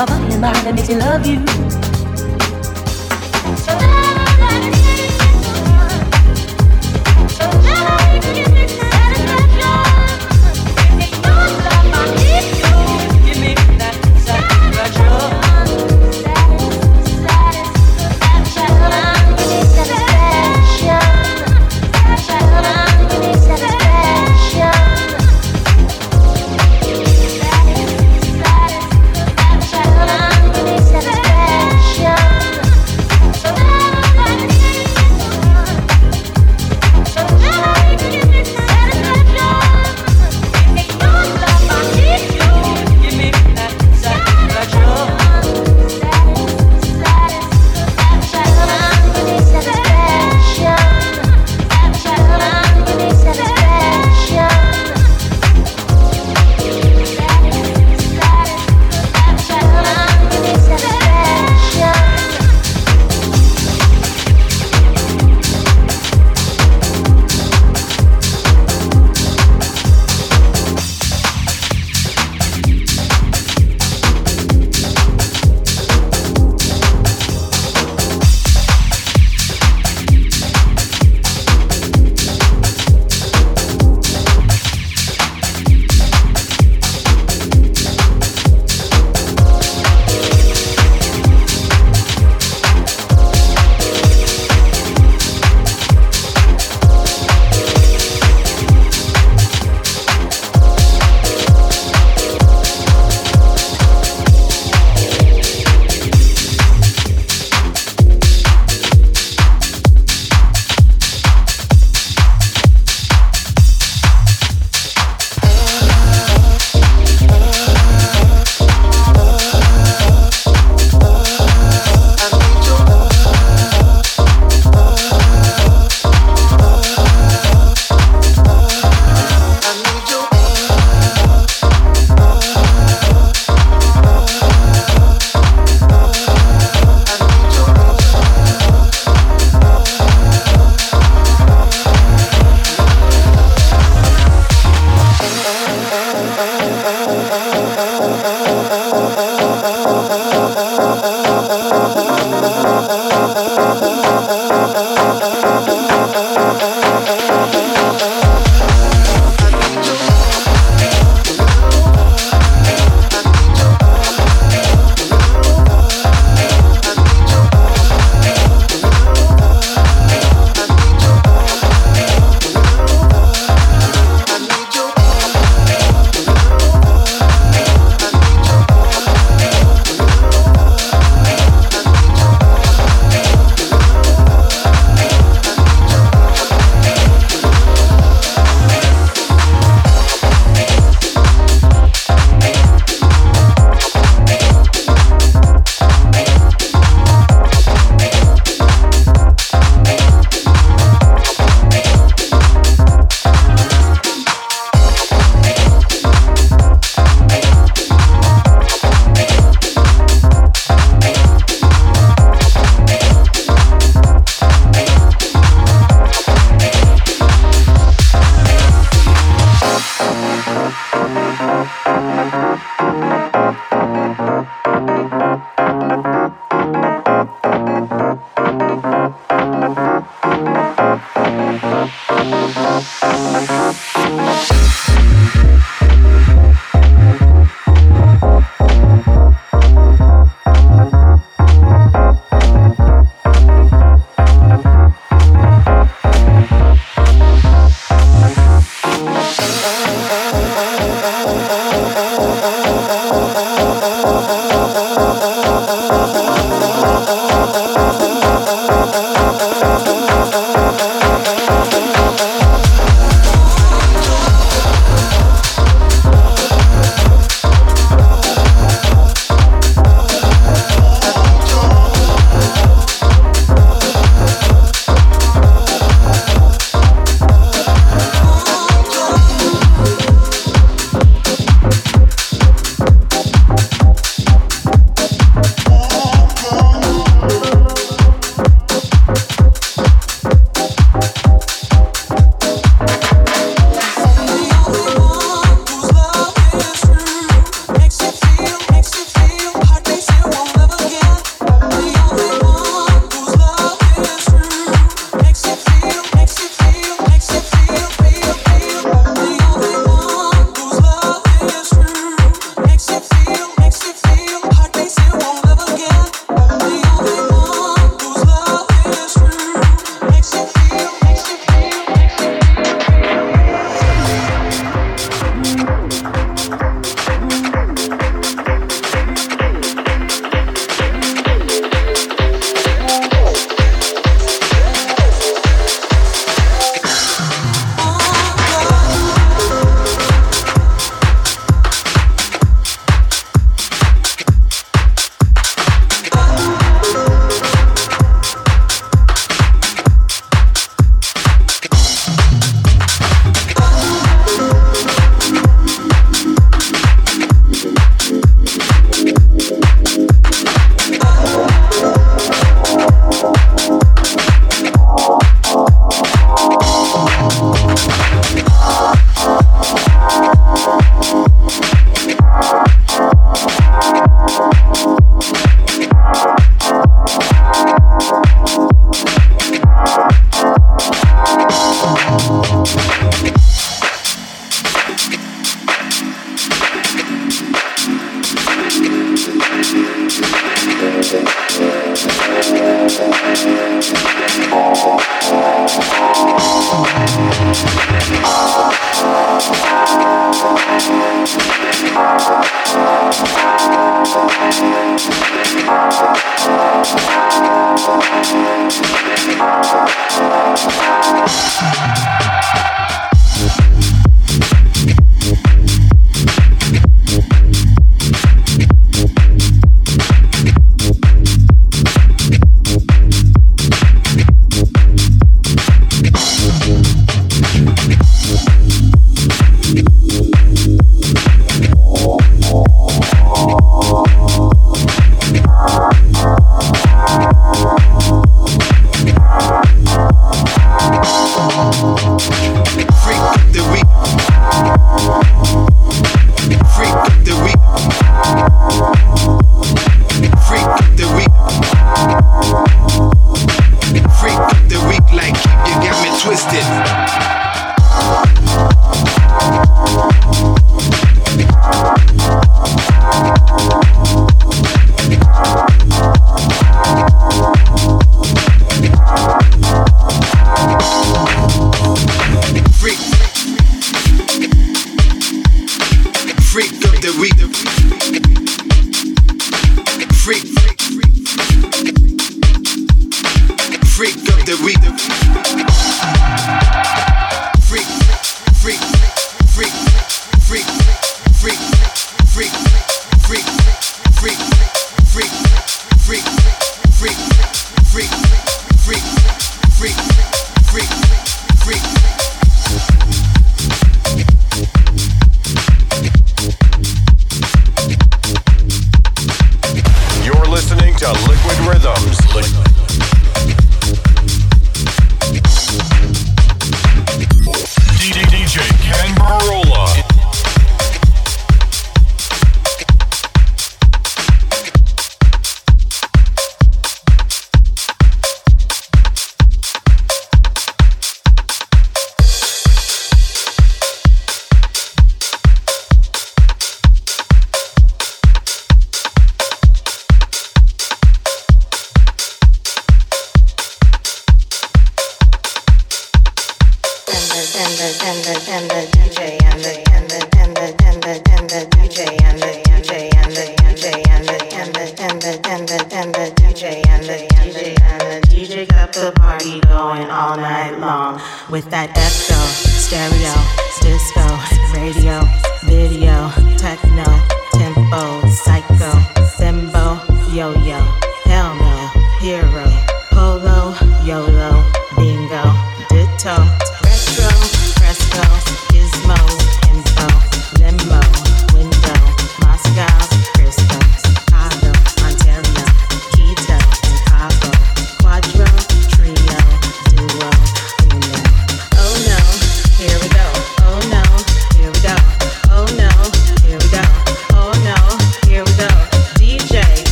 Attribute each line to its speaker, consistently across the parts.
Speaker 1: my
Speaker 2: body and mind that makes me love you.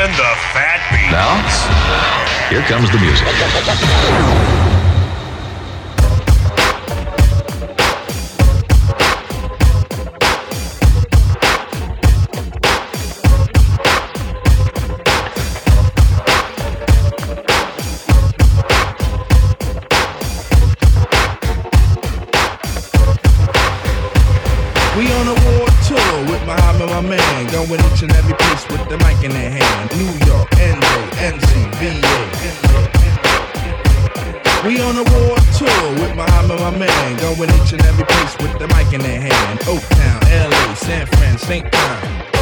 Speaker 2: pumping the
Speaker 3: fat beats.
Speaker 4: Now, here comes the music.
Speaker 5: going each and every second in hand. New York, NJ, NC, VA. We on a world tour with Muhammad, my man. Going each and every place with the mic in their hand. Oaktown, LA, San Fran, St.
Speaker 6: John.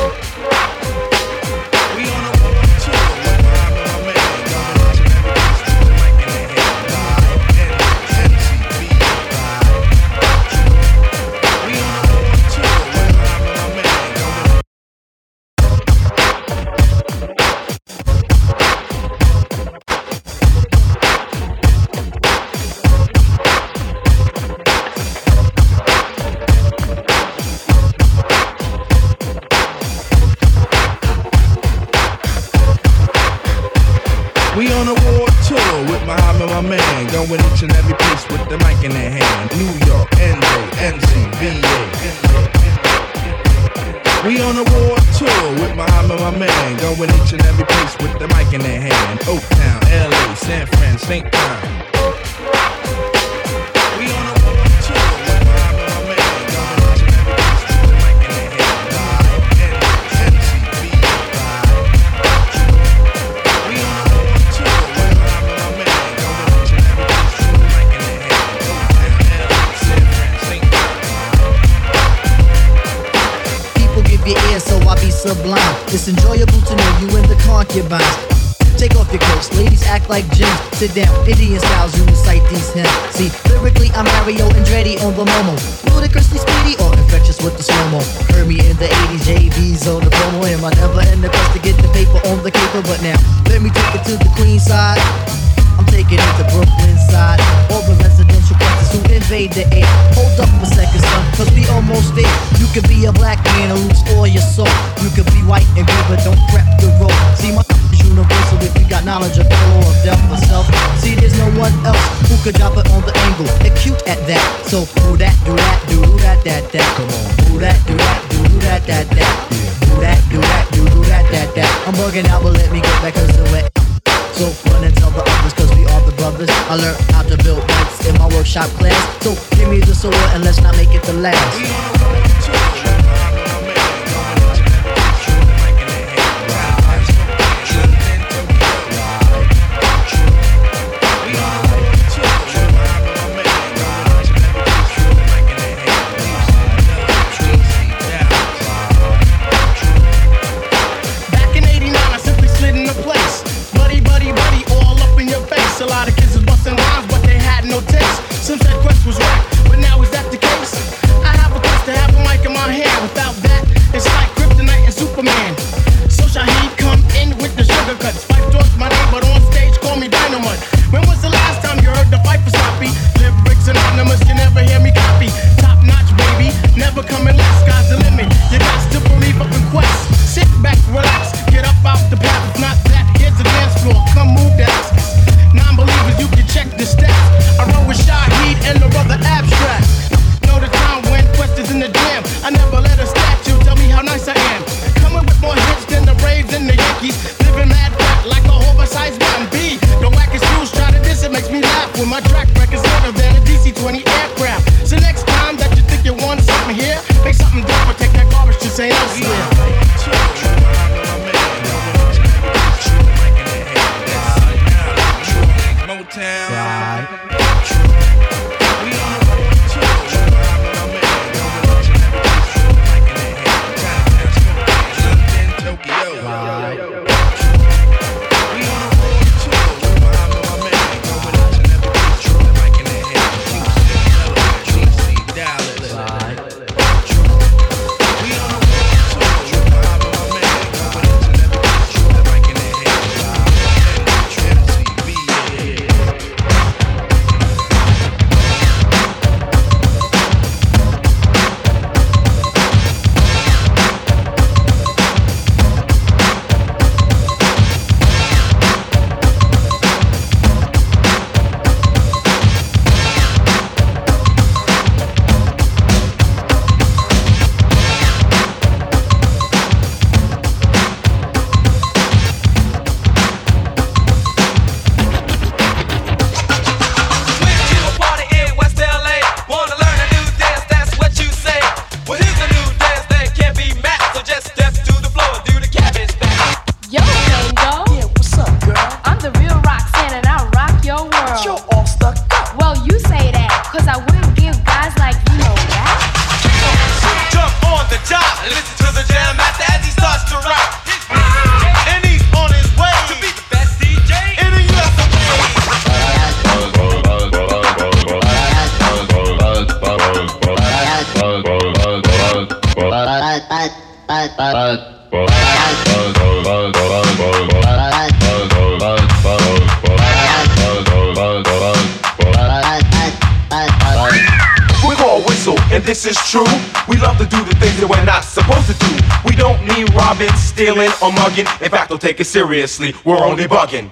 Speaker 6: Don't
Speaker 7: take
Speaker 8: it seriously. We're only bugging.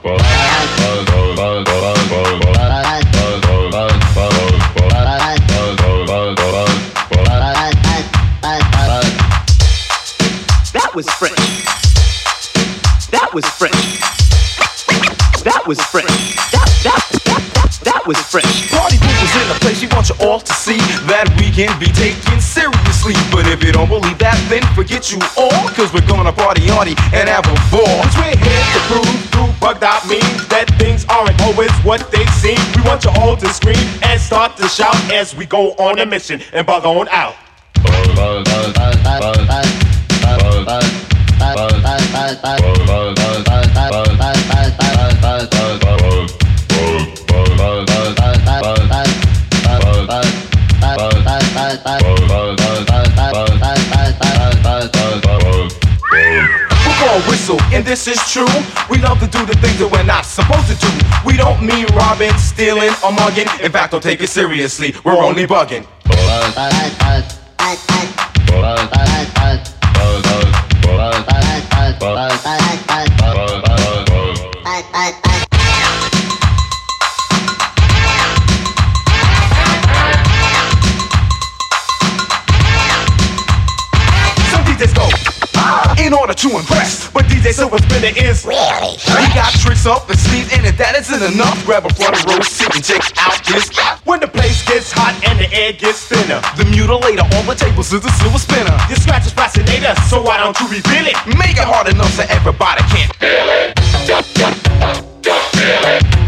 Speaker 9: That was fresh. That was fresh. That was fresh. That that that that, that was fresh.
Speaker 8: Party people's in the place. We want you all to see that we can be taken then forget you all. Cause we're gonna party hardy and have a ball. Cause we're here to prove through bugged out means that things aren't always what they seem. We want you all to scream and start to shout as we go on a mission and bug on out. Call whistle, and this is true. We love to do the things that we're not supposed to do. We don't mean robbing, stealing, or mugging. In fact, don't take it seriously. We're only bugging. Some order to impress, but DJ Silver Spinner is really. He got tricks up his sleeve, and if that isn't enough, grab a front row seat and check out this. When the place gets hot and the air gets thinner, the mutilator on the tables is a silver spinner. Your scratch is fascinator, so why don't you reveal it? Make it hard enough so everybody can feel it.
Speaker 10: Dollar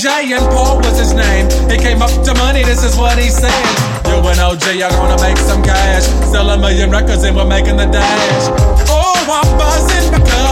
Speaker 11: DJ and Paul was his name. He came up to money, this is what he's saying. You and OG are gonna make some cash. Sell a million records and we're making the dash. Oh, I'm buzzing because.